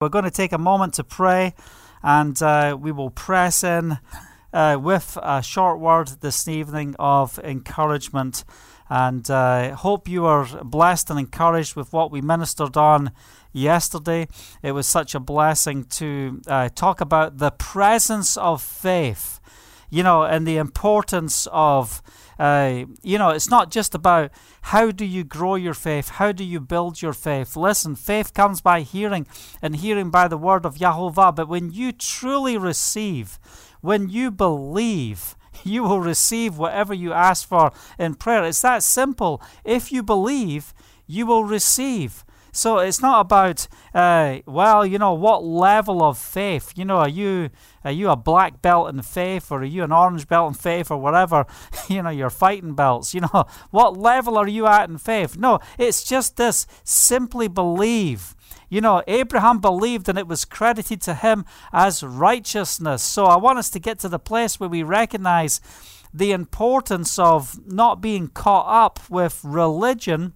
We're going to take a moment to pray and uh, we will press in uh, with a short word this evening of encouragement. And uh, hope you are blessed and encouraged with what we ministered on yesterday. It was such a blessing to uh, talk about the presence of faith, you know, and the importance of uh, you know, it's not just about how do you grow your faith, how do you build your faith. Listen, faith comes by hearing, and hearing by the word of Yahovah. But when you truly receive, when you believe, you will receive whatever you ask for in prayer. It's that simple. If you believe, you will receive. So it's not about, uh, well, you know, what level of faith. You know, are you are you a black belt in faith, or are you an orange belt in faith, or whatever? you know, your fighting belts. You know, what level are you at in faith? No, it's just this: simply believe. You know, Abraham believed and it was credited to him as righteousness. So I want us to get to the place where we recognize the importance of not being caught up with religion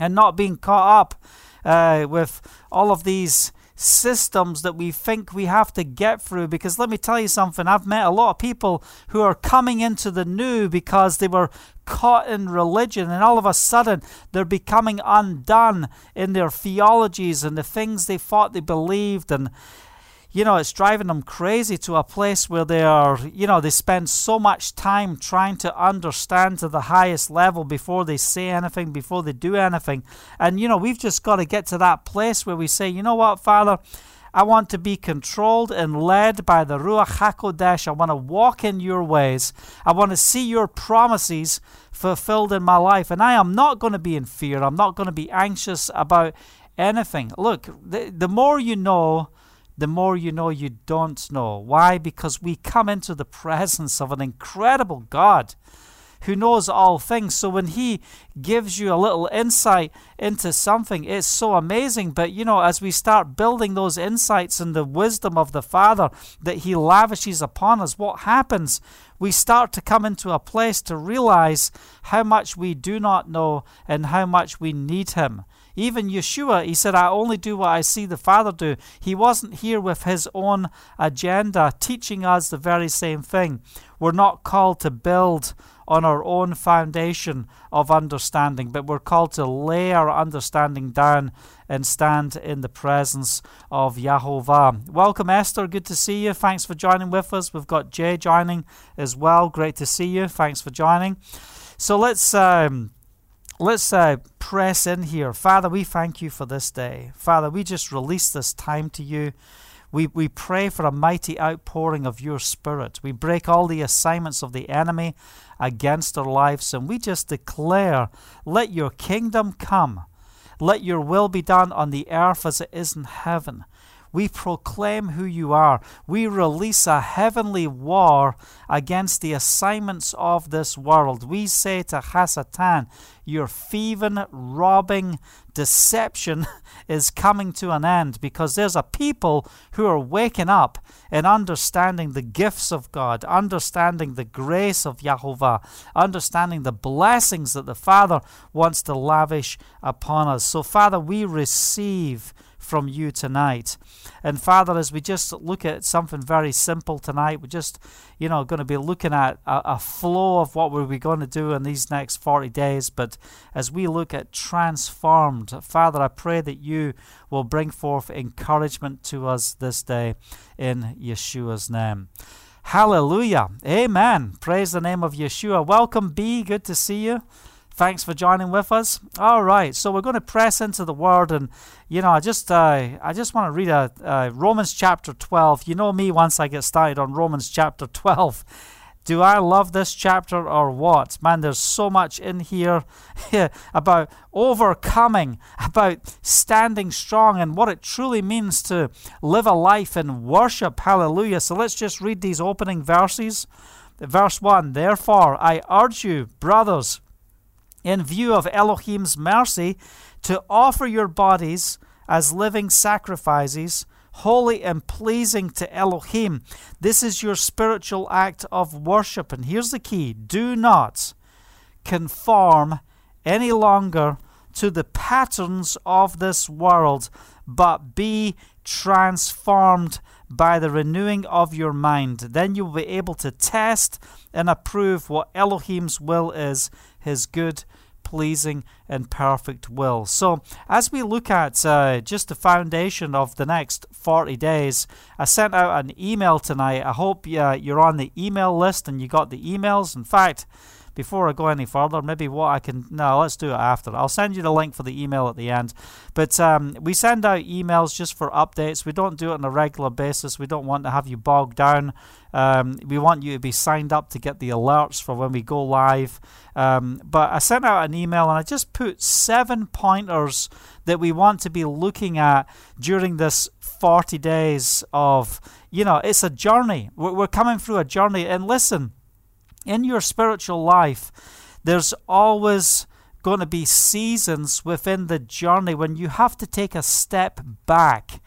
and not being caught up uh, with all of these systems that we think we have to get through. Because let me tell you something, I've met a lot of people who are coming into the new because they were caught in religion, and all of a sudden they're becoming undone in their theologies and the things they thought they believed. And you know, it's driving them crazy to a place where they are, you know, they spend so much time trying to understand to the highest level before they say anything, before they do anything. And, you know, we've just got to get to that place where we say, you know what, Father, I want to be controlled and led by the Ruach HaKodesh. I want to walk in your ways. I want to see your promises fulfilled in my life. And I am not going to be in fear. I'm not going to be anxious about anything. Look, the, the more you know, the more you know you don't know. Why? Because we come into the presence of an incredible God who knows all things. So when He gives you a little insight into something, it's so amazing. But you know, as we start building those insights and the wisdom of the Father that He lavishes upon us, what happens? We start to come into a place to realize how much we do not know and how much we need Him. Even Yeshua, he said, I only do what I see the Father do. He wasn't here with his own agenda, teaching us the very same thing. We're not called to build on our own foundation of understanding, but we're called to lay our understanding down and stand in the presence of Yahovah. Welcome, Esther. Good to see you. Thanks for joining with us. We've got Jay joining as well. Great to see you. Thanks for joining. So let's um, let's uh, press in here. Father, we thank you for this day. Father, we just release this time to you. We, we pray for a mighty outpouring of your spirit. We break all the assignments of the enemy against our lives and we just declare, let your kingdom come. Let your will be done on the earth as it is in heaven. We proclaim who you are. We release a heavenly war against the assignments of this world. We say to Hasatan, your thieving, robbing deception is coming to an end because there's a people who are waking up and understanding the gifts of God, understanding the grace of Yahovah, understanding the blessings that the Father wants to lavish upon us. So, Father, we receive from you tonight. And Father, as we just look at something very simple tonight, we're just, you know, going to be looking at a, a flow of what we're going to do in these next 40 days. But as we look at transformed, Father, I pray that you will bring forth encouragement to us this day in Yeshua's name. Hallelujah. Amen. Praise the name of Yeshua. Welcome, B. Good to see you. Thanks for joining with us. All right, so we're going to press into the Word, and you know, I just uh, I just want to read a, Romans chapter twelve. You know me, once I get started on Romans chapter twelve, do I love this chapter or what? Man, there's so much in here about overcoming, about standing strong, and what it truly means to live a life in worship. Hallelujah. So let's just read these opening verses. Verse 1 Therefore, I urge you, brothers, in view of Elohim's mercy, to offer your bodies as living sacrifices, holy and pleasing to Elohim. This is your spiritual act of worship. And here's the key do not conform any longer to the patterns of this world, but be transformed by the renewing of your mind. Then you will be able to test and approve what Elohim's will is, his good, pleasing, and perfect will. So, as we look at uh, just the foundation of the next 40 days, I sent out an email tonight. I hope uh, you're on the email list and you got the emails. In fact, before I go any further, maybe what I can. No, let's do it after. I'll send you the link for the email at the end. But um, we send out emails just for updates. We don't do it on a regular basis. We don't want to have you bogged down. Um, we want you to be signed up to get the alerts for when we go live. Um, but I sent out an email and I just put seven pointers that we want to be looking at during this 40 days of, you know, it's a journey. We're coming through a journey. And listen, in your spiritual life, there's always going to be seasons within the journey when you have to take a step back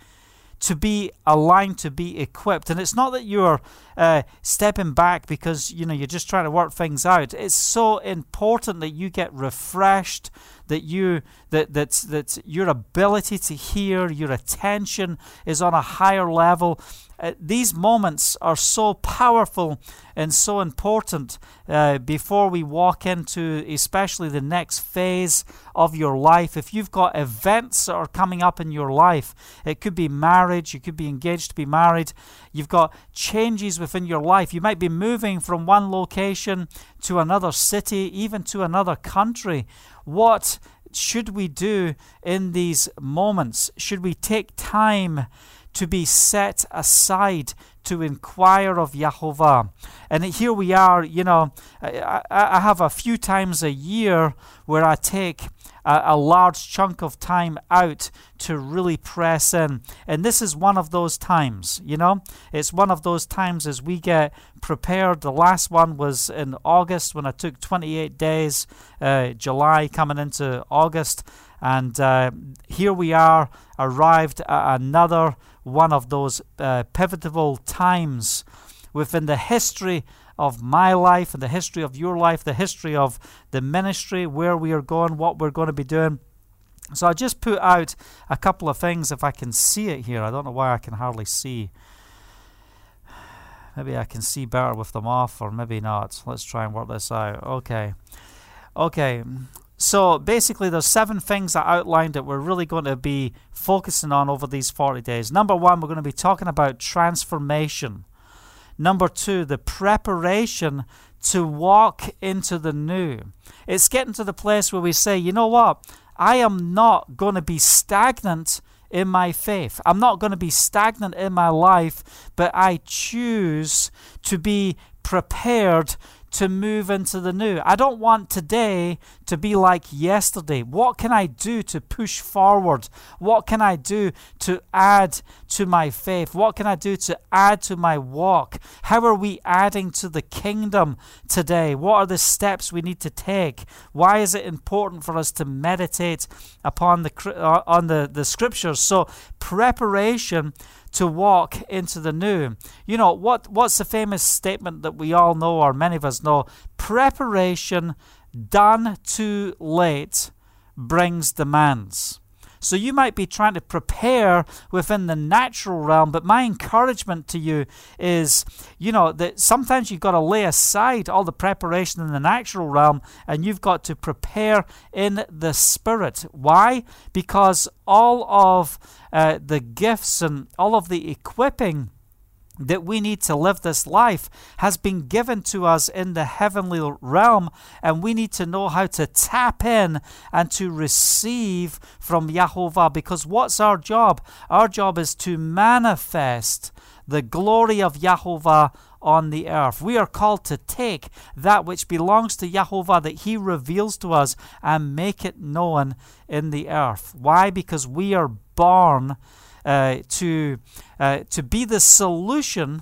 to be aligned, to be equipped. And it's not that you're uh, stepping back because you know you're just trying to work things out. It's so important that you get refreshed, that you that that that your ability to hear, your attention is on a higher level, uh, these moments are so powerful and so important uh, before we walk into especially the next phase of your life. If you've got events that are coming up in your life, it could be marriage, you could be engaged to be married, you've got changes within your life. You might be moving from one location to another city, even to another country. What should we do in these moments? Should we take time? to be set aside to inquire of Yahovah. And here we are, you know, I, I have a few times a year where I take a, a, large chunk of time out to really press in. And this is one of those times, you know, it's one of those times as we get prepared. The last one was in August when I took 28 days, uh, July coming into August. And uh, here we are, arrived at another one of those uh, pivotal times within the history of my life and the history of your life, the history of the ministry, where we are going, what we're going to be doing. So I just put out a couple of things if I can see it here. I don't know why I can hardly see. Maybe I can see better with them off, or maybe not. Let's try and work this out. Okay. Okay. So basically, there's seven things I outlined that we're really going to be focusing on over these 40 days. Number one, we're going to be talking about transformation. Number two, the preparation to walk into the new. It's getting to the place where we say, you know what? I am not going to be stagnant in my faith. I'm not going to be stagnant in my life, but I choose to be prepared to move into the new. I don't want today to be like yesterday. What can I do to push forward? What can I do to add to my faith? What can I do to add to my walk? How are we adding to the kingdom today? What are the steps we need to take? Why is it important for us to meditate upon the uh, on the, the scriptures? So preparation to walk into the new. You know, what what's the famous statement that we all know or many of us know? Preparation done too late brings demands. So you might be trying to prepare within the natural realm, but my encouragement to you is, you know, that sometimes you've got to lay aside all the preparation in the natural realm and you've got to prepare in the spirit. Why? Because all of uh, the gifts and all of the equipping that we need to live this life has been given to us in the heavenly realm, and we need to know how to tap in and to receive from Yahovah. Because what's our job? Our job is to manifest the glory of Yahovah on the earth. We are called to take that which belongs to Yahovah that He reveals to us and make it known in the earth. Why? Because we are born to, uh, to be the solution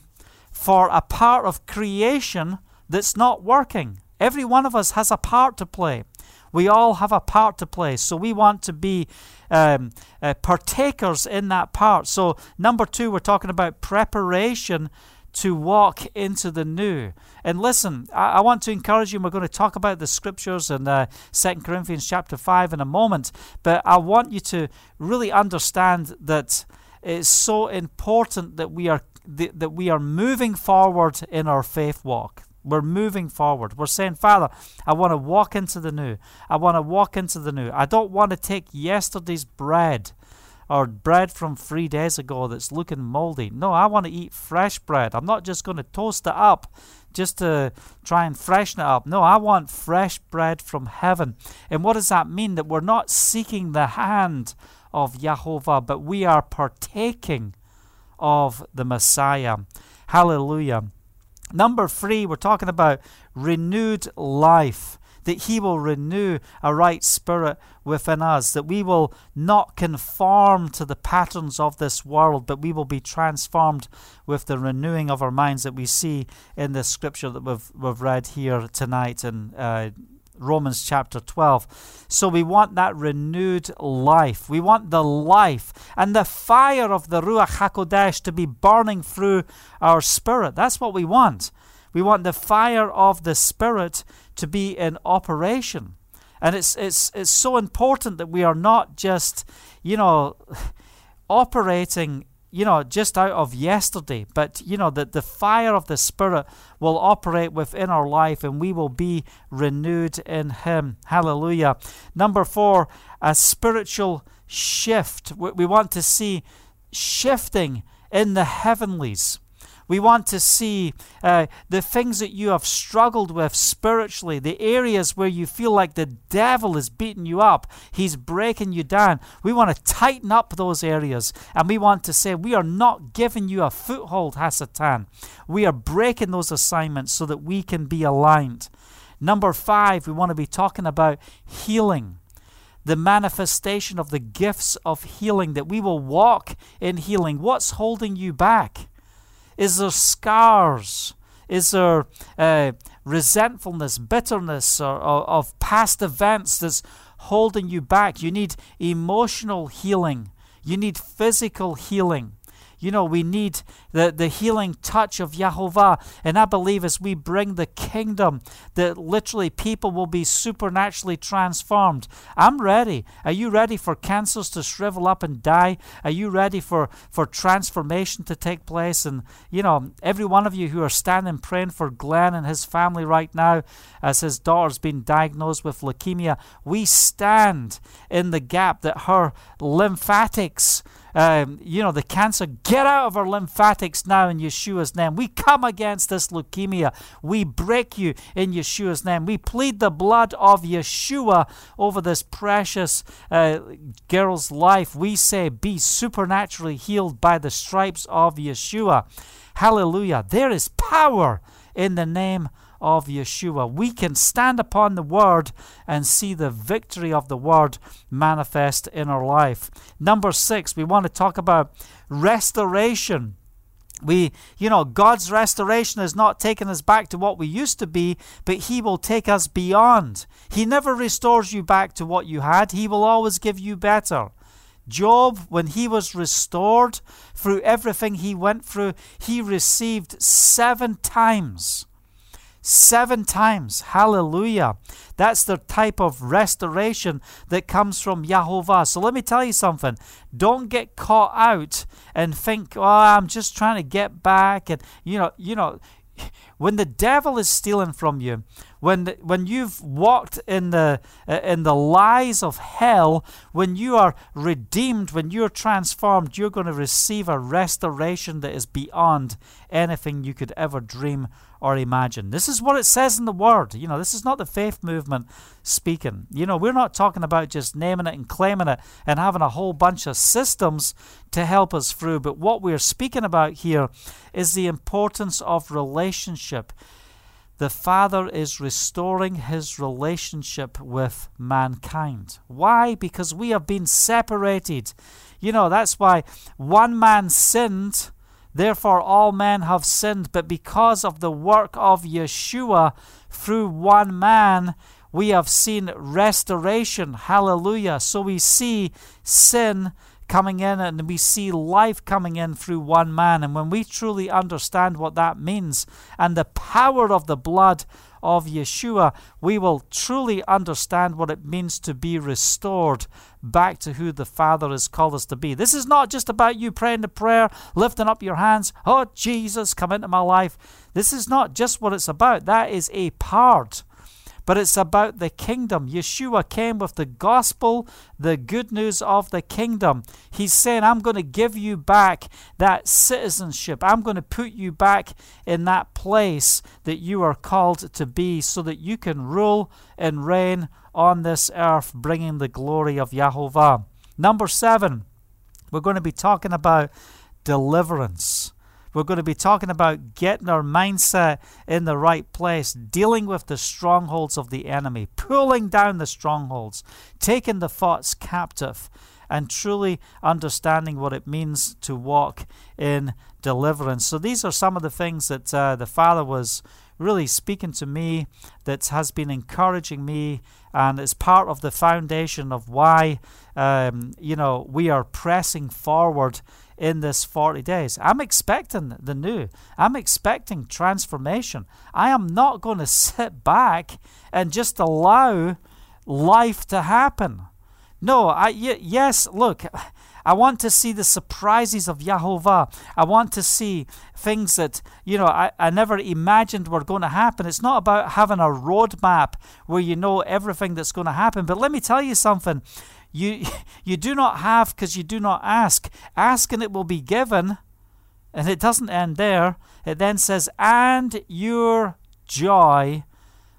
for a part of creation that's not working. Every one of us has a part to play. We all have a part to play. So we want to be um, uh, partakers in that part. So, number two, we're talking about preparation to walk into the new. And listen, I, I want to encourage you, we're going to talk about the scriptures in uh, 2 Corinthians chapter 5 in a moment, but I want you to really understand that it's so important that we are that we are moving forward in our faith walk. We're moving forward. We're saying, Father, I want to walk into the new. I want to walk into the new. I don't want to take yesterday's bread or bread from three days ago that's looking moldy. No, I want to eat fresh bread. I'm not just going to toast it up just to try and freshen it up. No, I want fresh bread from heaven. And what does that mean? That we're not seeking the hand of Jehovah, but we are partaking of the Messiah. Hallelujah. Number three, we're talking about renewed life that He will renew a right spirit within us, that we will not conform to the patterns of this world, but we will be transformed with the renewing of our minds that we see in the scripture that we've, we've read here tonight in uh, Romans chapter 12. So we want that renewed life. We want the life and the fire of the Ruach HaKodesh to be burning through our spirit. That's what we want. We want the fire of the Spirit to be in operation. And it's, it's, it's so important that we are not just, you know, operating, you know, just out of yesterday, but, you know, that the fire of the Spirit will operate within our life and we will be renewed in Him. Hallelujah. Number four, a spiritual shift. We want to see shifting in the heavenlies. We want to see uh, the things that you have struggled with spiritually, the areas where you feel like the devil is beating you up, he's breaking you down. We want to tighten up those areas and we want to say, We are not giving you a foothold, Hasatan. We are breaking those assignments so that we can be aligned. Number five, we want to be talking about healing the manifestation of the gifts of healing, that we will walk in healing. What's holding you back? Is there scars? Is there uh, resentfulness, bitterness, or, or, of past events that's holding you back? You need emotional healing. You need physical healing. You know, we need the, the healing touch of Yahovah. And I believe as we bring the kingdom, that literally people will be supernaturally transformed. I'm ready. Are you ready for cancers to shrivel up and die? Are you ready for, for transformation to take place? And, you know, every one of you who are standing praying for Glenn and his family right now, as his daughter's been diagnosed with leukemia, we stand in the gap that her lymphatics um, you know, the cancer, get out of our lymphatics now in Yeshua's name. We come against this leukemia. We break you in Yeshua's name. We plead the blood of Yeshua over this precious uh, girl's life. We say, be supernaturally healed by the stripes of Yeshua. Hallelujah. There is power in the name of Yeshua. We can stand upon the Word and see the victory of the Word manifest in our life. Number six, we want to talk about restoration. We, you know, God's restoration is not taking us back to what we used to be, but He will take us beyond. He never restores you back to what you had, He will always give you better. Job, when he was restored through everything he went through, he received seven times seven times. Hallelujah. That's the type of restoration that comes from Yahovah. So let me tell you something. Don't get caught out and think, oh, I'm just trying to get back. And, you know, you know, when the devil is stealing from you, when when you've walked in the uh, in the lies of hell, when you are redeemed, when you're transformed, you're going to receive a restoration that is beyond anything you could ever dream or imagine. This is what it says in the Word. You know, this is not the faith movement speaking. You know, we're not talking about just naming it and claiming it and having a whole bunch of systems to help us through. But what we're speaking about here is the importance of relationship. The Father is restoring his relationship with mankind. Why? Because we have been separated. You know, that's why one man sinned Therefore, all men have sinned, but because of the work of Yeshua through one man, we have seen restoration. Hallelujah. So we see sin coming in and we see life coming in through one man. And when we truly understand what that means and the power of the blood of Yeshua, we will truly understand what it means to be restored back to who the Father has called us to be. This is not just about you praying the prayer, lifting up your hands, oh, Jesus, come into my life. This is not just what it's about. That is a part but it's about the kingdom. Yeshua came with the gospel, the good news of the kingdom. He's saying, I'm going to give you back that citizenship. I'm going to put you back in that place that you are called to be so that you can rule and reign on this earth, bringing the glory of Yahovah. Number seven, we're going to be talking about deliverance. We're going to be talking about getting our mindset in the right place, dealing with the strongholds of the enemy, pulling down the strongholds, taking the thoughts captive, and truly understanding what it means to walk in deliverance. So, these are some of the things that uh, the Father was really speaking to me, that has been encouraging me, and is part of the foundation of why, um, you know, we are pressing forward in this 40 days. I'm expecting the new. I'm expecting transformation. I am not going to sit back and just allow life to happen. No, I y- yes, look, I want to see the surprises of Yahovah. I want to see things that, you know, I, I never imagined were going to happen. It's not about having a roadmap where you know everything that's going to happen. But let me tell you something. You, you do not have because you do not ask. Ask and it will be given. And it doesn't end there. It then says, and your joy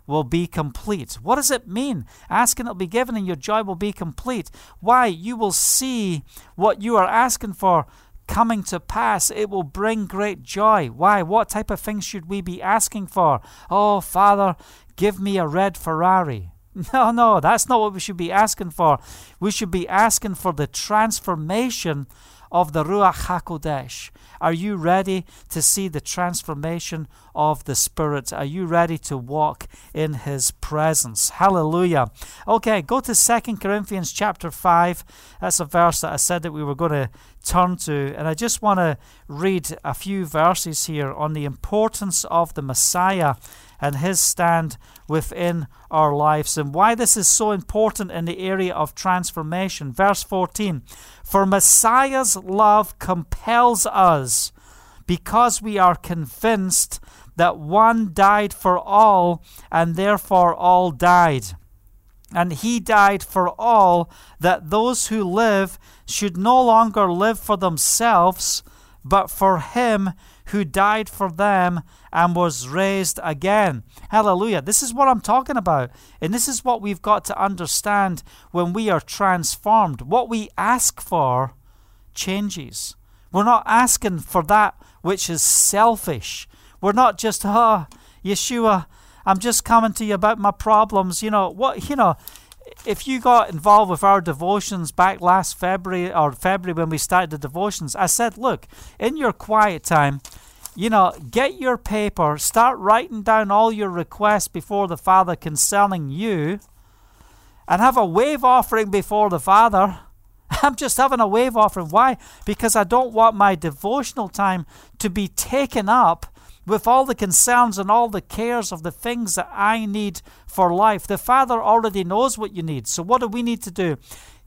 will be complete. What does it mean? Ask and it'll be given, and your joy will be complete. Why? You will see what you are asking for coming to pass. It will bring great joy. Why? What type of things should we be asking for? Oh, Father, give me a red Ferrari. No, no, that's not what we should be asking for. We should be asking for the transformation of the Ruach HaKodesh. Are you ready to see the transformation of the Spirit? Are you ready to walk in His presence? Hallelujah. Okay, go to Second Corinthians chapter 5. That's a verse that I said that we were going to turn to. And I just want to read a few verses here on the importance of the Messiah and his stand within our lives and why this is so important in the area of transformation. Verse 14 For Messiah's love compels us because we are convinced that one died for all and therefore all died. And he died for all that those who live should no longer live for themselves, but for him who died for them and was raised again. Hallelujah. This is what I'm talking about. And this is what we've got to understand when we are transformed. What we ask for changes. We're not asking for that which is selfish. We're not just, oh, Yeshua, I'm just coming to you about my problems. You know, what, you know, if you got involved with our devotions back last February or February when we started the devotions, I said, look, in your quiet time, you know, get your paper, start writing down all your requests before the Father concerning you, and have a wave offering before the Father. I'm just having a wave offering. Why? Because I don't want my devotional time to be taken up with all the concerns and all the cares of the things that I need for life. The Father already knows what you need. So, what do we need to do?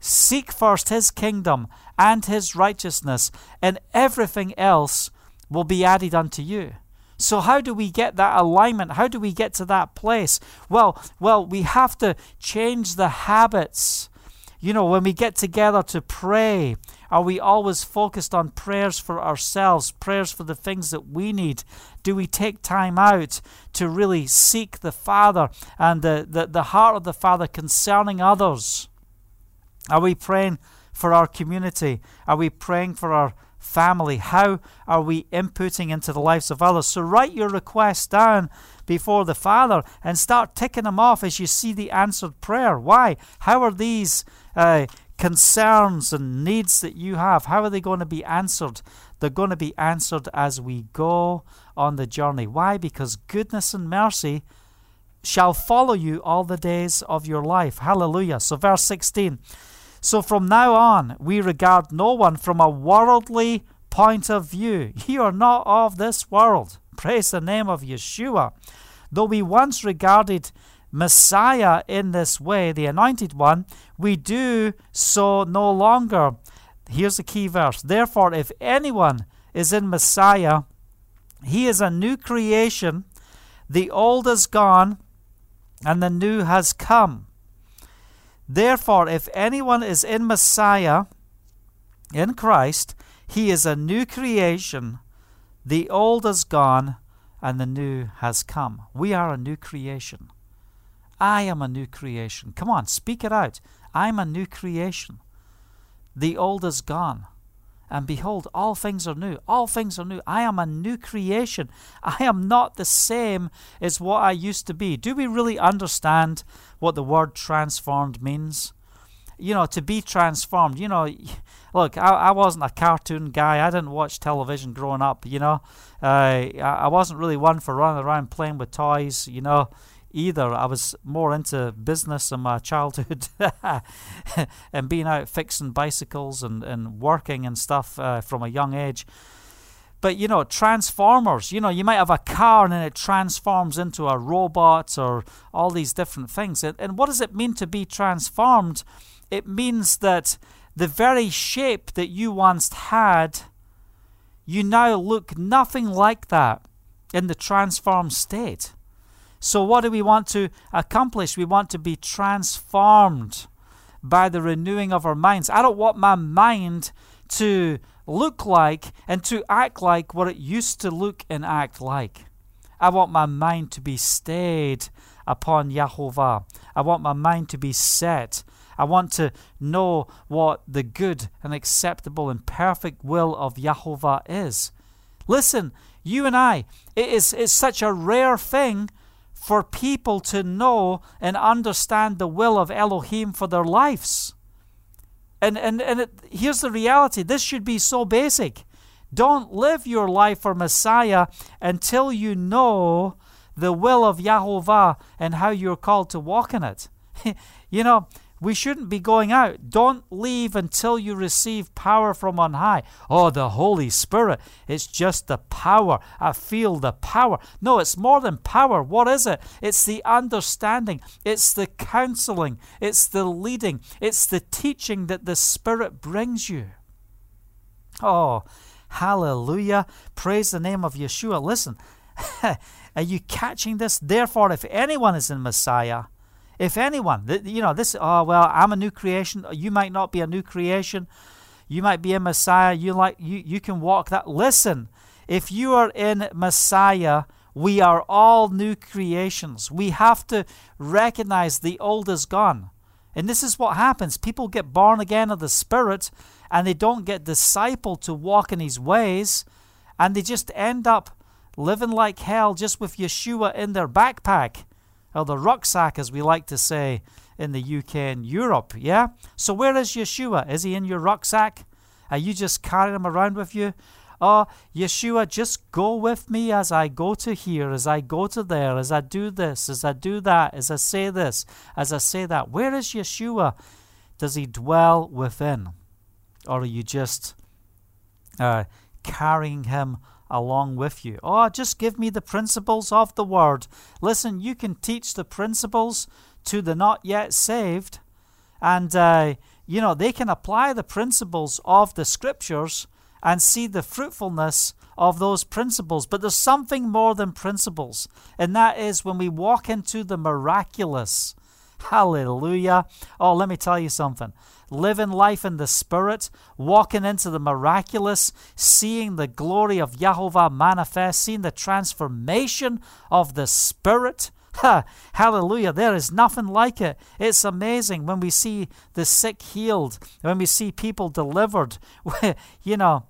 Seek first His kingdom and His righteousness, and everything else will be added unto you. So how do we get that alignment? How do we get to that place? Well, well, we have to change the habits. You know, when we get together to pray, are we always focused on prayers for ourselves, prayers for the things that we need? Do we take time out to really seek the Father and the, the, the heart of the Father concerning others? Are we praying for our community? Are we praying for our family? How are we inputting into the lives of others? So write your requests down before the Father and start ticking them off as you see the answered prayer. Why? How are these uh, concerns and needs that you have, how are they going to be answered? They're going to be answered as we go on the journey. Why? Because goodness and mercy shall follow you all the days of your life. Hallelujah. So, verse 16 So from now on, we regard no one from a worldly point of view. You are not of this world. Praise the name of Yeshua. Though we once regarded Messiah in this way, the anointed one, we do so no longer. Here's the key verse. Therefore, if anyone is in Messiah, he is a new creation. The old is gone, and the new has come. Therefore, if anyone is in Messiah, in Christ, he is a new creation. The old is gone, and the new has come. We are a new creation. I am a new creation. Come on, speak it out. I'm a new creation. The old is gone. And behold, all things are new. All things are new. I am a new creation. I am not the same as what I used to be. Do we really understand what the word transformed means? You know, to be transformed. You know, look, I, I wasn't a cartoon guy. I didn't watch television growing up, you know. Uh, I wasn't really one for running around playing with toys, you know either. I was more into business in my childhood and being out fixing bicycles and, and working and stuff uh, from a young age. But you know, transformers, you know, you might have a car and then it transforms into a robot or all these different things. And, and what does it mean to be transformed? It means that the very shape that you once had, you now look nothing like that in the transformed state. So, what do we want to accomplish? We want to be transformed by the renewing of our minds. I don't want my mind to look like and to act like what it used to look and act like. I want my mind to be stayed upon Yahovah. I want my mind to be set. I want to know what the good and acceptable and perfect will of Yahovah is. Listen, you and I, it is it's such a rare thing for people to know and understand the will of Elohim for their lives. And, and, and it, here's the reality this should be so basic. Don't live your life for Messiah until you know the will of Yahovah and how you're called to walk in it. you know, we shouldn't be going out. Don't leave until you receive power from on high. Oh, the Holy Spirit. It's just the power. I feel the power. No, it's more than power. What is it? It's the understanding, it's the counseling, it's the leading, it's the teaching that the Spirit brings you. Oh, hallelujah. Praise the name of Yeshua. Listen, are you catching this? Therefore, if anyone is in Messiah, if anyone, you know, this, oh, well, I'm a new creation. You might not be a new creation. You might be a Messiah. You like you, you can walk that. Listen, if you are in Messiah, we are all new creations. We have to recognize the old is gone. And this is what happens. People get born again of the Spirit and they don't get discipled to walk in His ways, and they just end up living like hell just with Yeshua in their backpack or the rucksack, as we like to say in the UK and Europe. Yeah? So, where is Yeshua? Is he in your rucksack? Are you just carrying him around with you? Oh, Yeshua, just go with me as I go to here, as I go to there, as I do this, as I do that, as I say this, as I say that. Where is Yeshua? Does he dwell within? Or are you just uh, carrying him along with you. Oh, just give me the principles of the word. Listen, you can teach the principles to the not yet saved, and uh, you know they can apply the principles of the scriptures and see the fruitfulness of those principles. But there's something more than principles, and that is when we walk into the miraculous. Hallelujah. Oh, let me tell you something living life in the Spirit, walking into the miraculous, seeing the glory of Yahovah manifest, seeing the transformation of the Spirit. Ha, hallelujah. There is nothing like it. It's amazing when we see the sick healed, when we see people delivered, you know,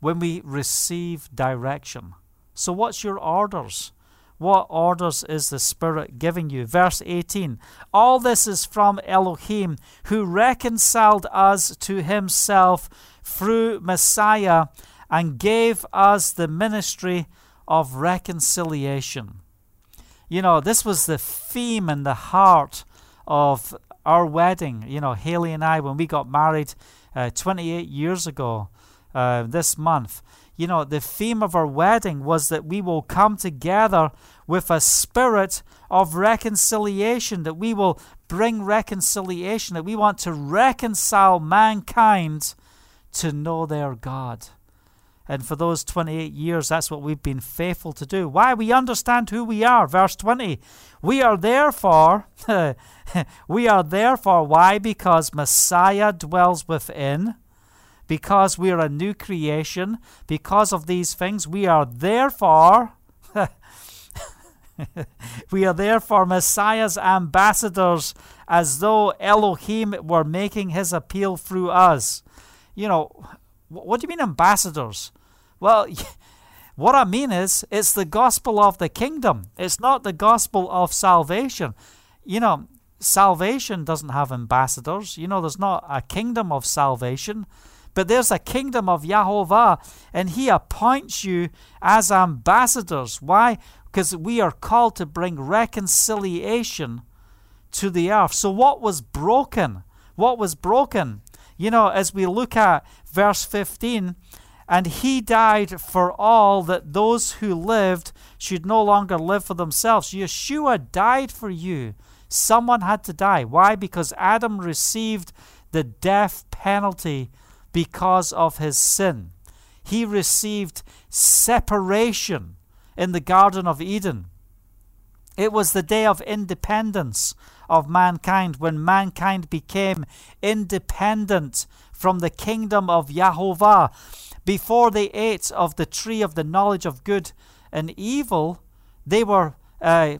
when we receive direction. So, what's your orders? What orders is the Spirit giving you? Verse 18 All this is from Elohim, who reconciled us to himself through Messiah and gave us the ministry of reconciliation. You know, this was the theme and the heart of our wedding, you know, Haley and I, when we got married uh, 28 years ago uh, this month, you know, the theme of our wedding was that we will come together with a spirit of reconciliation, that we will bring reconciliation, that we want to reconcile mankind to know their God. And for those 28 years, that's what we've been faithful to do. Why? We understand who we are. Verse 20. We are therefore, we are therefore, why? Because Messiah dwells within, because we are a new creation, because of these things, we are therefore, we are therefore Messiah's ambassadors, as though Elohim were making his appeal through us. You know, what do you mean ambassadors? Well, what I mean is, it's the gospel of the kingdom. It's not the gospel of salvation. You know, salvation doesn't have ambassadors. You know, there's not a kingdom of salvation, but there's a kingdom of Yahovah, and He appoints you as ambassadors. Why? Because we are called to bring reconciliation to the earth. So, what was broken? What was broken? You know, as we look at verse 15, and he died for all that those who lived should no longer live for themselves. Yeshua died for you. Someone had to die. Why? Because Adam received the death penalty because of his sin. He received separation in the Garden of Eden. It was the day of independence of mankind when mankind became independent from the kingdom of Yahovah before they ate of the tree of the knowledge of good and evil, they were, uh,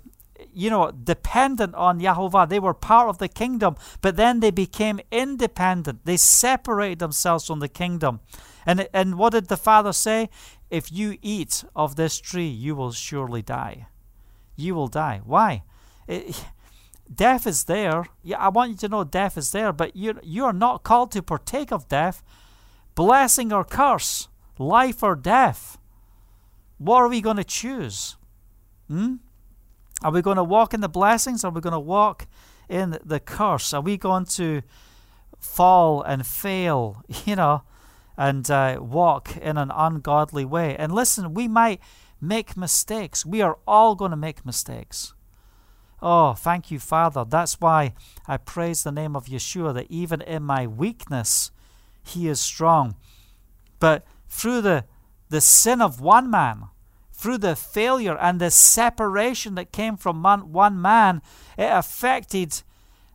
you know, dependent on Yahovah. They were part of the kingdom, but then they became independent. They separated themselves from the kingdom. And, and what did the Father say? If you eat of this tree, you will surely die. You will die. Why? It, death is there. Yeah, I want you to know death is there, but you you are not called to partake of death blessing or curse, life or death. What are we going to choose? Hmm? Are we going to walk in the blessings? Are we going to walk in the curse? Are we going to fall and fail, you know, and uh, walk in an ungodly way? And listen, we might make mistakes. We are all going to make mistakes. Oh, thank you, Father. That's why I praise the name of Yeshua that even in my weakness, he is strong. But through the, the sin of one man, through the failure and the separation that came from man, one man, it affected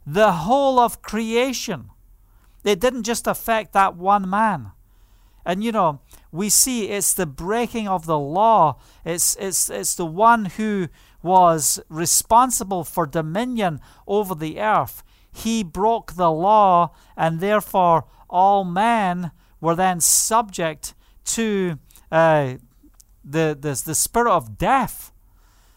the whole of creation. It didn't just affect that one man. And you know, we see it's the breaking of the law. It's it's it's the one who was responsible for dominion over the earth. He broke the law and therefore all men were then subject to uh, the, the, the spirit of death.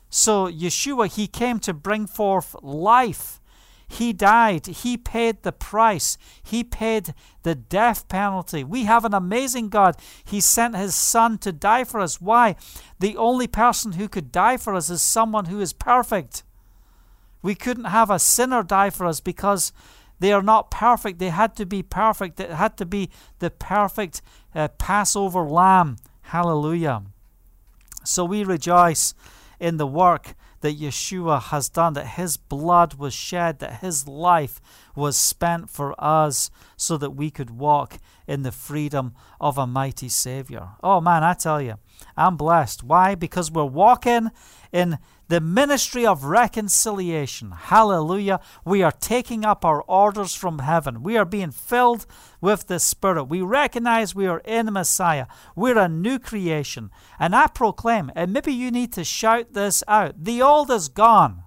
So Yeshua, he came to bring forth life. He died. He paid the price. He paid the death penalty. We have an amazing God. He sent his son to die for us. Why? The only person who could die for us is someone who is perfect. We couldn't have a sinner die for us because they are not perfect. They had to be perfect. It had to be the perfect uh, Passover lamb. Hallelujah. So we rejoice in the work that Yeshua has done, that his blood was shed, that his life was spent for us so that we could walk in the freedom of a mighty Savior. Oh man, I tell you, I'm blessed. Why? Because we're walking in the ministry of reconciliation. Hallelujah. We are taking up our orders from heaven. We are being filled with the Spirit. We recognize we are in Messiah. We're a new creation. And I proclaim, and maybe you need to shout this out the old is gone.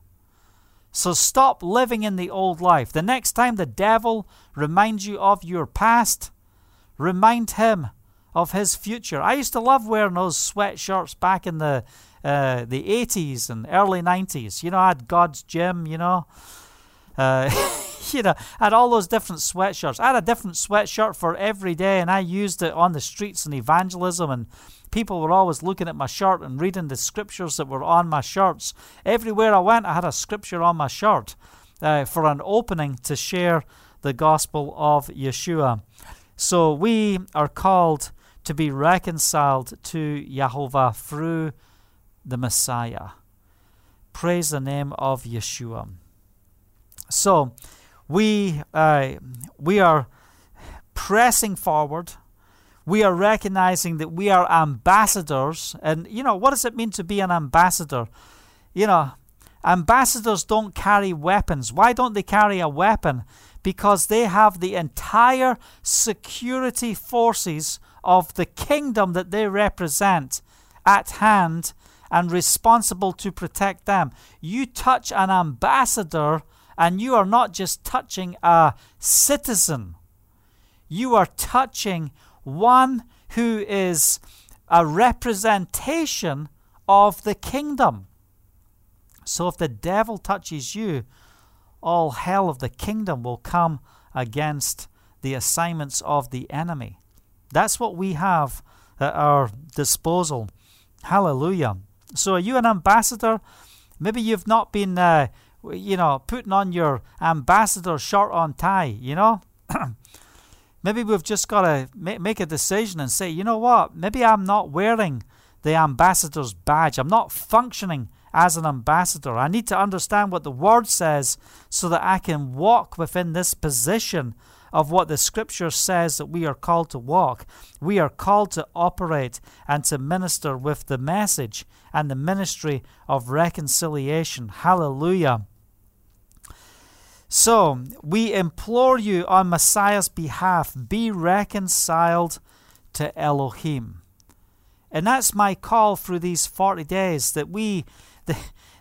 So stop living in the old life. The next time the devil reminds you of your past, remind him of his future. I used to love wearing those sweatshirts back in the uh, the 80s and early 90s. You know, I had God's Gym, you know. Uh, you know, I had all those different sweatshirts. I had a different sweatshirt for every day, and I used it on the streets in evangelism, and people were always looking at my shirt and reading the scriptures that were on my shirts. Everywhere I went, I had a scripture on my shirt. uh, for an opening to share the gospel of Yeshua. So we are called to be reconciled to Jehovah through the Messiah. Praise the name of Yeshua. So we uh, we are pressing forward. We are recognizing that we are ambassadors, and you know what does it mean to be an ambassador? You know, ambassadors don't carry weapons. Why don't they carry a weapon? Because they have the entire security forces of the kingdom that they represent at hand and responsible to protect them. You touch an ambassador, and you are not just touching a citizen, you are touching one who is a representation of the kingdom. So if the devil touches you, all hell of the kingdom will come against the assignments of the enemy. That's what we have at our disposal. Hallelujah. So, are you an ambassador? Maybe you've not been, uh, you know, putting on your ambassador shirt on tie, you know? maybe we've just got to make a decision and say, you know what? Maybe I'm not wearing the ambassador's badge. I'm not functioning as an ambassador. I need to understand what the word says so that I can walk within this position of what the scripture says that we are called to walk. We are called to operate and to minister with the message and the ministry of reconciliation. Hallelujah. So, we implore you on Messiah's behalf be reconciled to Elohim. And that's my call through these 40 days that we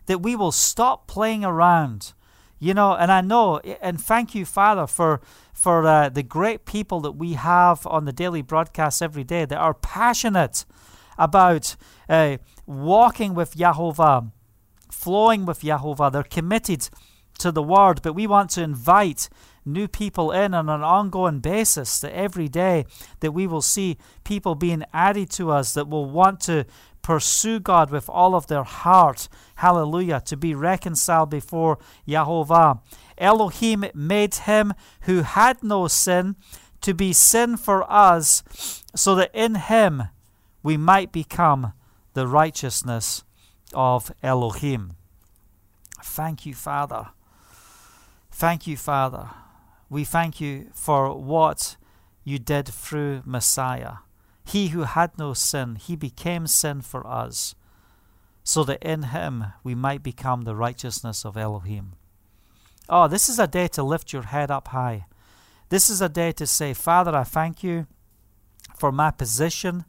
that we will stop playing around. You know, and I know and thank you Father for for uh, the great people that we have on the daily broadcast every day that are passionate about uh, walking with Yahovah, flowing with Yahovah. They're committed to the word, but we want to invite new people in on an ongoing basis that every day that we will see people being added to us that will want to pursue God with all of their heart. Hallelujah. To be reconciled before Yahovah. Elohim made him who had no sin to be sin for us, so that in him we might become the righteousness of Elohim. Thank you, Father. Thank you, Father. We thank you for what you did through Messiah. He who had no sin, he became sin for us, so that in him we might become the righteousness of Elohim. Oh, this is a day to lift your head up high. This is a day to say, Father, I thank you for my position,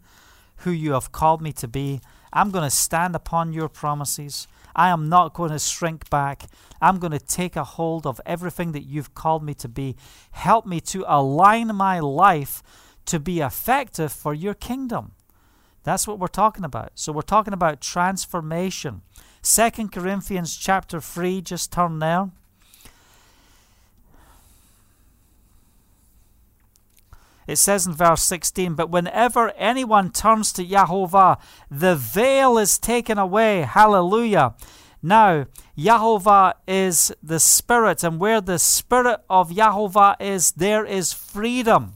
who you have called me to be. I'm going to stand upon your promises. I am not going to shrink back. I'm going to take a hold of everything that you've called me to be. Help me to align my life to be effective for your kingdom. That's what we're talking about. So we're talking about transformation. Second Corinthians chapter 3, just turn there. It says in verse 16, But whenever anyone turns to Yahovah, the veil is taken away. Hallelujah. Now, Yahovah is the Spirit, and where the Spirit of Yahovah is, there is freedom.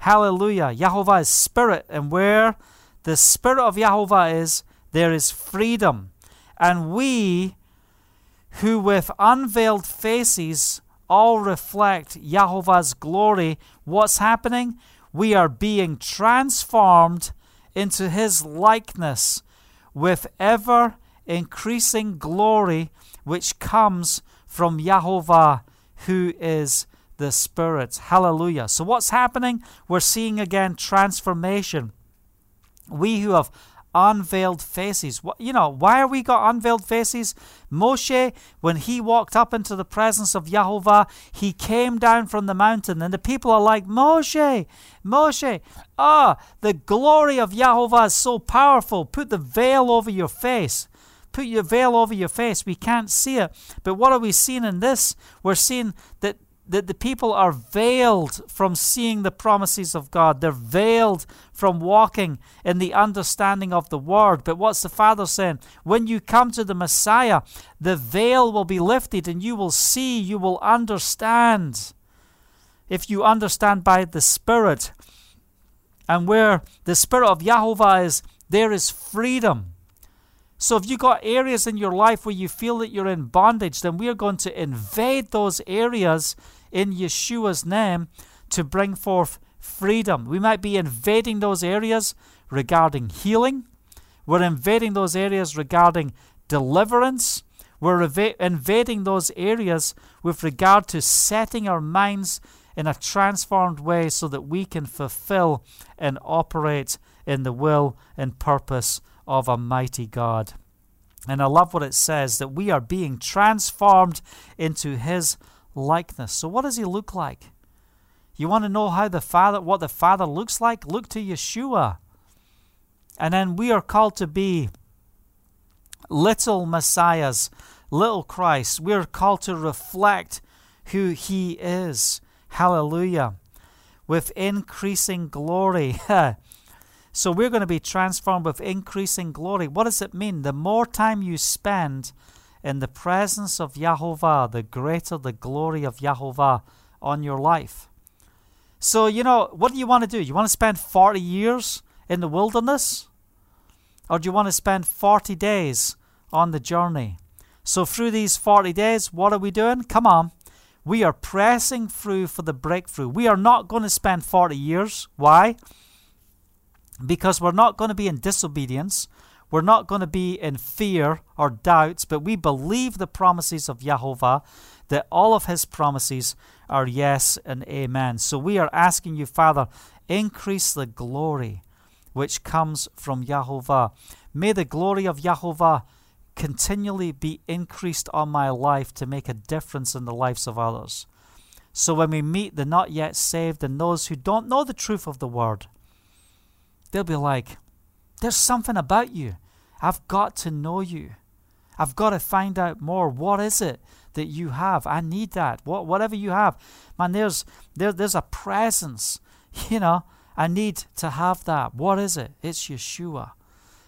Hallelujah. Yahovah is Spirit, and where the Spirit of Yahovah is, there is freedom. And we who with unveiled faces all reflect Yahovah's glory, what's happening? We are being transformed into His likeness with ever increasing glory, which comes from Yahovah, who is the Spirit. Hallelujah. So, what's happening? We're seeing again transformation. We who have unveiled faces. You know, why are we got unveiled faces? Moshe, when he walked up into the presence of Yahovah, he came down from the mountain, and the people are like, Moshe, Moshe, ah, the glory of Yahovah is so powerful. Put the veil over your face. Put your veil over your face. We can't see it. But what are we seeing in this? We're seeing that that the people are veiled from seeing the promises of God. They're veiled from walking in the understanding of the word. But what's the Father saying? When you come to the Messiah, the veil will be lifted and you will see, you will understand. If you understand by the Spirit, and where the Spirit of Yahovah is, there is freedom. So if you've got areas in your life where you feel that you're in bondage, then we are going to invade those areas in Yeshua's name to bring forth freedom. We might be invading those areas regarding healing. We're invading those areas regarding deliverance. We're invading those areas with regard to setting our minds in a transformed way so that we can fulfill and operate in the will and purpose of a mighty God. And I love what it says that we are being transformed into his likeness. So what does he look like? You want to know how the Father what the Father looks like? Look to Yeshua. And then we are called to be little messiahs, little Christ. We're called to reflect who he is. Hallelujah. With increasing glory. So we're going to be transformed with increasing glory. What does it mean? The more time you spend in the presence of Yahovah, the greater the glory of Yahovah on your life. So, you know, what do you want to do? You want to spend 40 years in the wilderness? Or do you want to spend 40 days on the journey? So, through these 40 days, what are we doing? Come on. We are pressing through for the breakthrough. We are not going to spend 40 years. Why? because we're not going to be in disobedience. We're not going to be in fear or doubts, but we believe the promises of Yahovah, that all of his promises are yes and amen. So we are asking you, Father, increase the glory which comes from Yahovah. May the glory of Yahovah continually be increased on my life to make a difference in the lives of others. So when we meet the not yet saved and those who don't know the truth of the word, they'll be like, There's something about you. I've got to know you. I've got to find out more. What is it that you have? I need that. What, whatever you have, man, there's there, there's a presence. You know, I need to have that. What is it? It's Yeshua.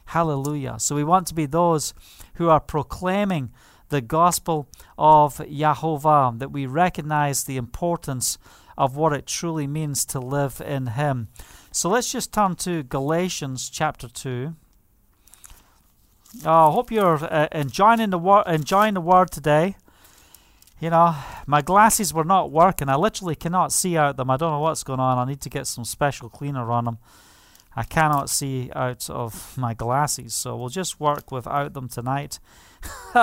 Hallelujah. So we want to be those who are proclaiming the gospel of Yahovah, that we recognize the importance of what it truly means to live in Him. So let's just turn to Galatians chapter 2. I uh, hope you're uh, enjoying the word, enjoying the word today. You know, my glasses were not working. I literally cannot see out them. I don't know what's going on. I need to get some special cleaner on them. I cannot see out of my glasses, so we'll just work without them tonight.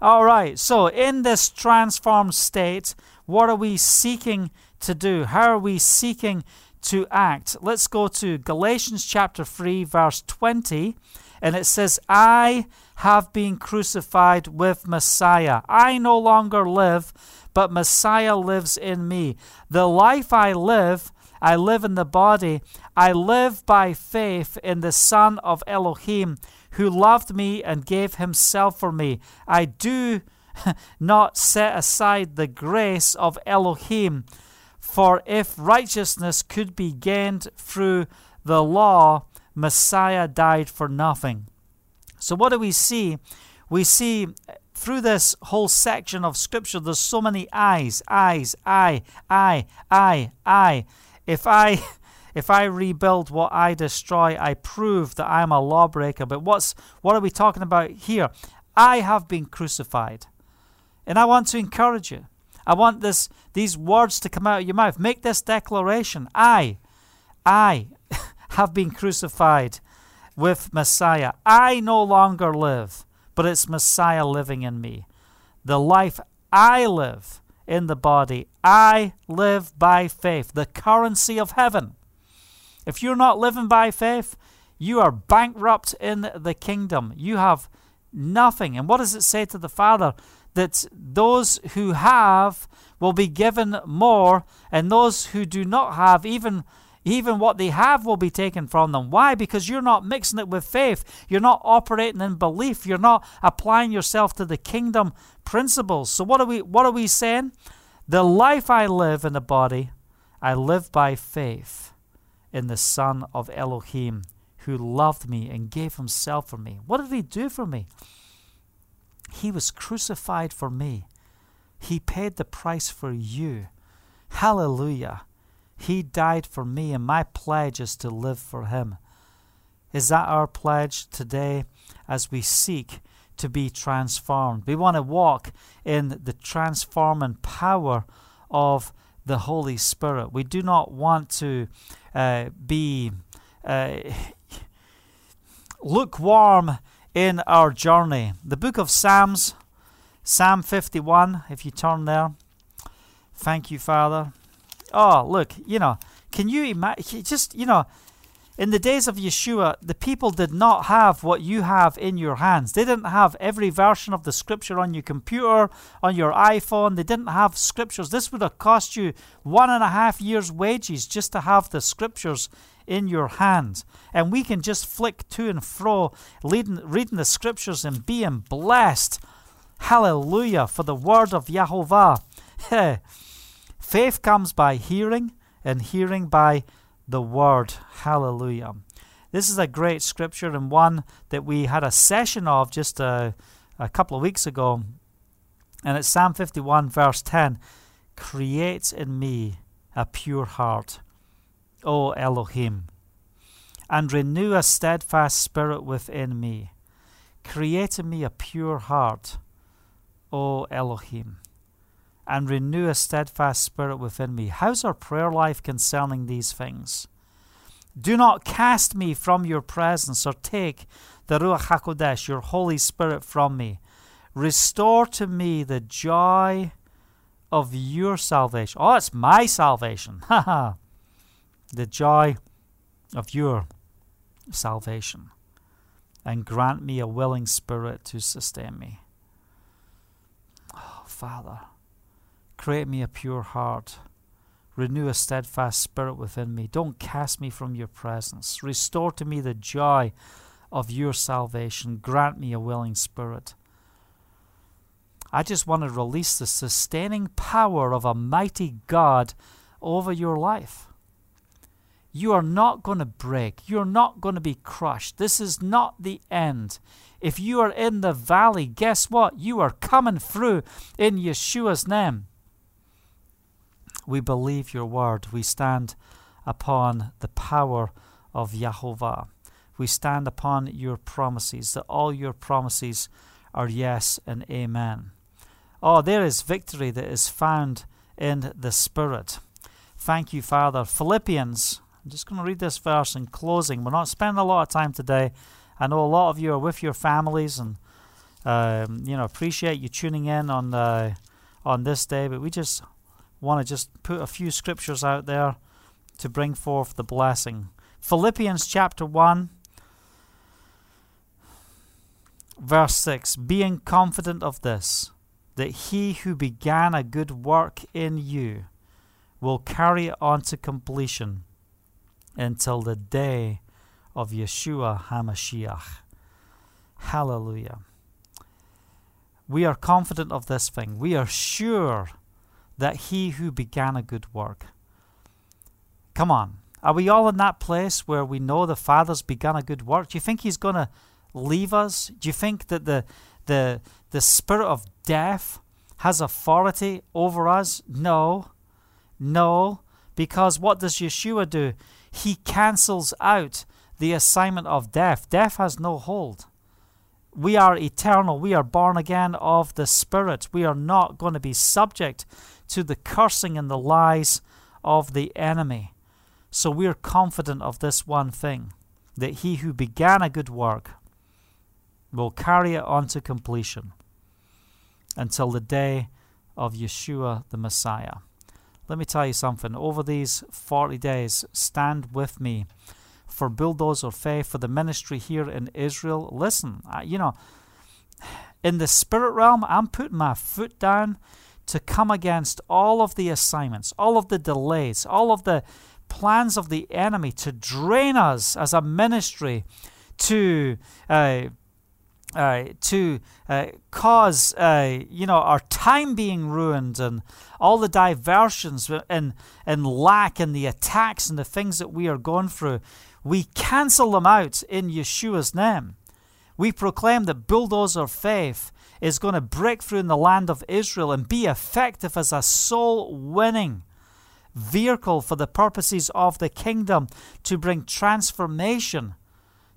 All right. So, in this transformed state, what are we seeking to do? How are we seeking to act. Let's go to Galatians chapter 3, verse 20, and it says, I have been crucified with Messiah. I no longer live, but Messiah lives in me. The life I live, I live in the body. I live by faith in the Son of Elohim, who loved me and gave himself for me. I do not set aside the grace of Elohim for if righteousness could be gained through the law, Messiah died for nothing. So, what do we see? We see through this whole section of Scripture, there's so many eyes, eyes, I, I, I, I. If I. If I rebuild what I destroy, I prove that I'm a lawbreaker. But what's what are we talking about here? I have been crucified. And I want to encourage you. I want this these words to come out of your mouth. Make this declaration. I, I have been crucified with Messiah. I no longer live, but it's Messiah living in me. The life I live in the body, I live by faith, the currency of heaven. If you're not living by faith, you are bankrupt in the kingdom. You have nothing. And what does it say to the Father? that those who have will be given more, and those who do not have, even even what they have will be taken from them. Why? Because you're not mixing it with faith. You're not operating in belief. You're not applying yourself to the kingdom principles. So what are we what are we saying? The life I live in the body, I live by faith in the Son of Elohim, who loved me and gave himself for me. What did he do for me? He was crucified for me. He paid the price for you. Hallelujah. He died for me, and my pledge is to live for him. Is that our pledge today as we seek to be transformed? We want to walk in the transforming power of the Holy Spirit. We do not want to uh, be uh, lukewarm in our journey. The book of Psalms, Psalm 51, if you turn there. Thank you, Father. Oh, look, you know, can you imagine? Just, you know, in the days of Yeshua, the people did not have what you have in your hands. They didn't have every version of the scripture on your computer, on your iPhone. They didn't have scriptures. This would have cost you one and a half years' wages just to have the scriptures in your hands. And we can just flick to and fro, reading, reading the scriptures and being blessed. Hallelujah for the word of Yahovah. Faith comes by hearing, and hearing by the word. Hallelujah. This is a great scripture and one that we had a session of just a, a couple of weeks ago. And it's Psalm 51, verse 10 Create in me a pure heart, O Elohim, and renew a steadfast spirit within me. Create in me a pure heart, O Elohim and renew a steadfast spirit within me. How's our prayer life concerning these things? Do not cast me from your presence or take the Ruach HaKodesh, your Holy Spirit, from me. Restore to me the joy of your salvation. Oh, it's my salvation. ha! the joy of your salvation. And grant me a willing spirit to sustain me. Oh, Father. Create me a pure heart. Renew a steadfast spirit within me. Don't cast me from your presence. Restore to me the joy of your salvation. Grant me a willing spirit. I just want to release the sustaining power of a mighty God over your life. You are not going to break. You're not going to be crushed. This is not the end. If you are in the valley, guess what? You are coming through in Yeshua's name. We believe your word. We stand upon the power of Yahovah. We stand upon your promises, that all your promises are yes and amen. Oh, there is victory that is found in the Spirit. Thank you, Father. Philippians, I'm just going to read this verse in closing. We're not spending a lot of time today. I know a lot of you are with your families and um, you know appreciate you tuning in on uh, on this day, but we just want to just put a few scriptures out there to bring forth the blessing. Philippians chapter 1, verse 6 Being confident of this, that he who began a good work in you will carry it on to completion until the day of Yeshua HaMashiach. Hallelujah. We are confident of this thing. We are sure that he who began a good work. Come on. Are we all in that place where we know the Father's begun a good work? Do you think he's going to leave us? Do you think that the, the, the spirit of death has authority over us? No. No. Because what does Yeshua do? He cancels out the assignment of death. Death has no hold. We are eternal. We are born again of the Spirit. We are not going to be subject to the cursing and the lies of the enemy. So we're confident of this one thing that he who began a good work will carry it on to completion until the day of Yeshua the Messiah. Let me tell you something. Over these 40 days, stand with me for Bulldozer Faith, for the ministry here in Israel. Listen, you know, in the spirit realm, I'm putting my foot down to come against all of the assignments, all of the delays, all of the plans of the enemy to drain us as a ministry, to uh, uh, to uh, cause uh, you know our time being ruined and all the diversions and and lack and the attacks and the things that we are going through we cancel them out in Yeshua's name we proclaim that bulldozer faith is going to break through in the land of Israel and be effective as a soul winning vehicle for the purposes of the kingdom to bring transformation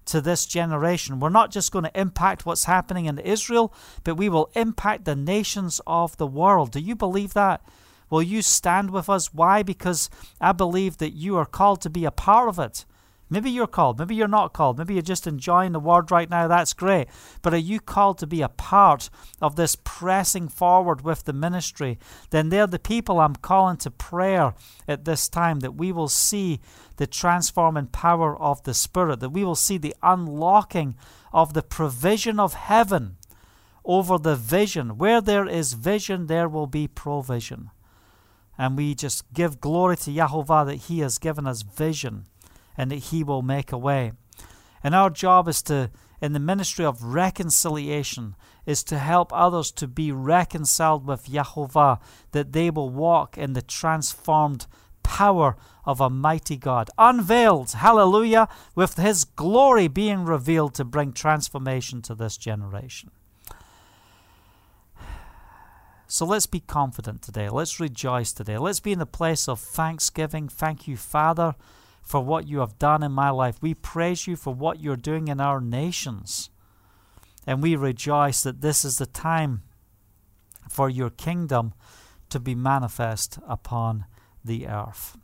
to this generation. We're not just going to impact what's happening in Israel, but we will impact the nations of the world. Do you believe that? Will you stand with us? Why? Because I believe that you are called to be a part of it. Maybe you're called, maybe you're not called, maybe you're just enjoying the word right now, that's great. But are you called to be a part of this pressing forward with the ministry? Then they're the people I'm calling to prayer at this time that we will see the transforming power of the Spirit, that we will see the unlocking of the provision of heaven over the vision. Where there is vision, there will be provision. And we just give glory to Yahovah that He has given us vision and that He will make a way. And our job is to, in the ministry of reconciliation, is to help others to be reconciled with Yahovah, that they will walk in the transformed power of a mighty God, unveiled, hallelujah, with His glory being revealed to bring transformation to this generation. So let's be confident today. Let's rejoice today. Let's be in the place of thanksgiving. Thank you, Father for what you have done in my life. We praise you for what you're doing in our nations. And we rejoice that this is the time for your kingdom to be manifest upon the earth.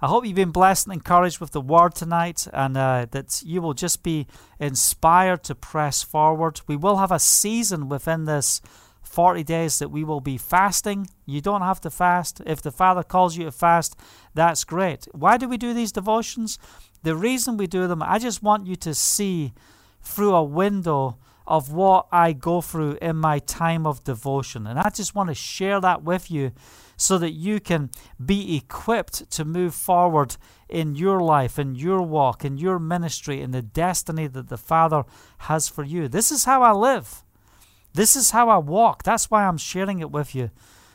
I hope you've been blessed and encouraged with the word tonight and uh, that you will just be inspired to press forward. We will have a season within this 40 days that we will be fasting. You don't have to fast. If the Father calls you to fast, that's great. Why do we do these devotions? The reason we do them, I just want you to see through a window of what I go through in my time of devotion. And I just want to share that with you so that you can be equipped to move forward in your life, in your walk, in your ministry, in the destiny that the Father has for you. This is how I live. This is how I walk. That's why I'm sharing it with you,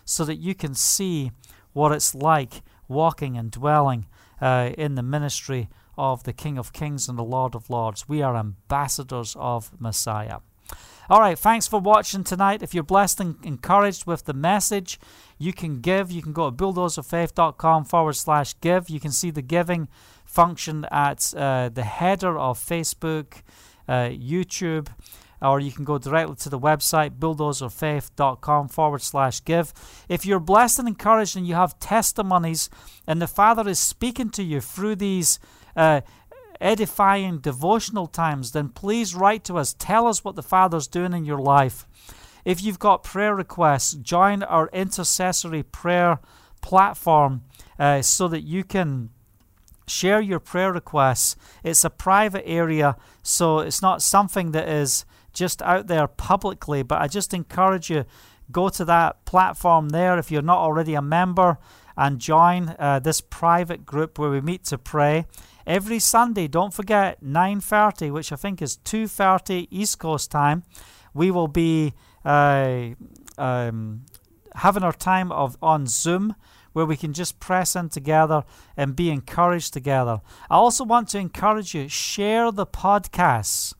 so that you can see what it's like walking and dwelling uh, in the ministry of the King of Kings and the Lord of Lords. We are ambassadors of Messiah. All right, thanks for watching tonight. If you're blessed and encouraged with the message, you can give. You can go to bulldozerfaith.com forward slash give. You can see the giving function at uh, the header of Facebook, uh, YouTube or you can go directly to the website bulldozerfaith.com forward slash give. If you're blessed and encouraged and you have testimonies and the Father is speaking to you through these uh, edifying devotional times, then please write to us. Tell us what the Father's doing in your life. If you've got prayer requests, join our intercessory prayer platform uh, so that you can share your prayer requests. It's a private area, so it's not something that is just out there publicly. But I just encourage you go to that platform there if you're not already a member and join uh, this private group where we meet to pray every Sunday. Don't forget 9:30, which I think is 2:30 East Coast time. We will be uh, um, having our time of on Zoom where we can just press in together and be encouraged together. I also want to encourage you share the podcasts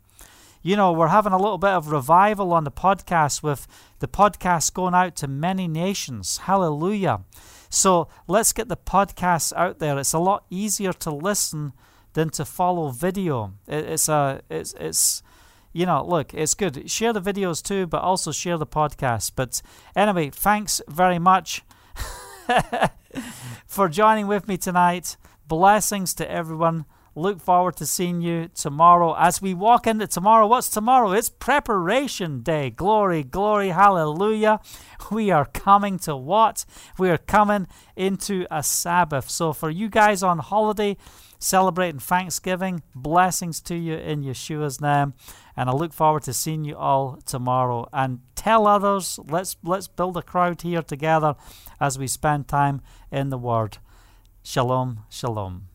you know, we're having a little bit of revival on the podcast with the podcast going out to many nations. Hallelujah. So let's get the podcasts out there. It's a lot easier to listen than to follow video. it's a it's it's you know, look, it's good. Share the videos too, but also share the podcast. But anyway, thanks very much for joining with me tonight. Blessings to everyone. Look forward to seeing you tomorrow. As we walk into tomorrow, what's tomorrow? It's preparation day. Glory, glory, hallelujah. We are coming to what? We are coming into a Sabbath. So, for you guys on holiday, celebrating Thanksgiving, blessings to you in Yeshua's name. And I look forward to seeing you all tomorrow. And tell others, let's let's build a crowd here together as we spend time in the Word. Shalom, shalom.